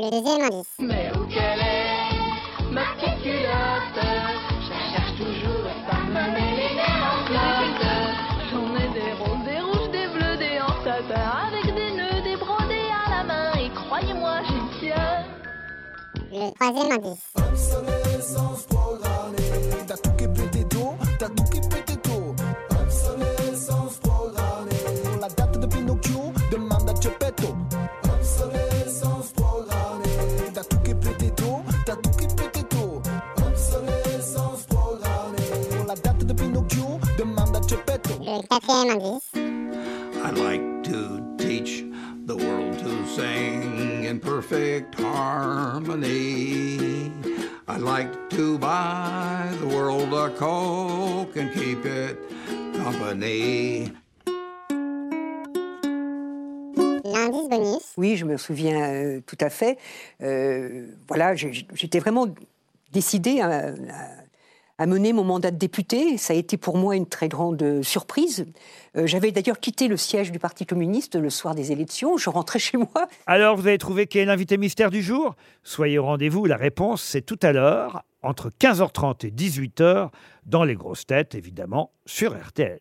Le deuxième indice. Mais où qu'elle est, ma petite culotte Je cherche toujours à pas me nerfs en flotte J'en ai des roses, des rouges, des bleus, des en Avec des nœuds, des brodés à la main Et croyez-moi, j'y tiens Le troisième indice. T'as Le quatrième indice. I'd like to teach the world to sing in perfect harmony. I'd like to buy the world a Coke and keep it company. L'indice bonus. Oui, je me souviens euh, tout à fait. Euh, voilà, j'étais vraiment décidée à, à- à mener mon mandat de député. Ça a été pour moi une très grande surprise. Euh, J'avais d'ailleurs quitté le siège du Parti communiste le soir des élections. Je rentrais chez moi. Alors vous avez trouvé qui est l'invité mystère du jour? Soyez au rendez-vous, la réponse c'est tout à l'heure, entre 15h30 et 18h, dans les grosses têtes évidemment, sur RTL.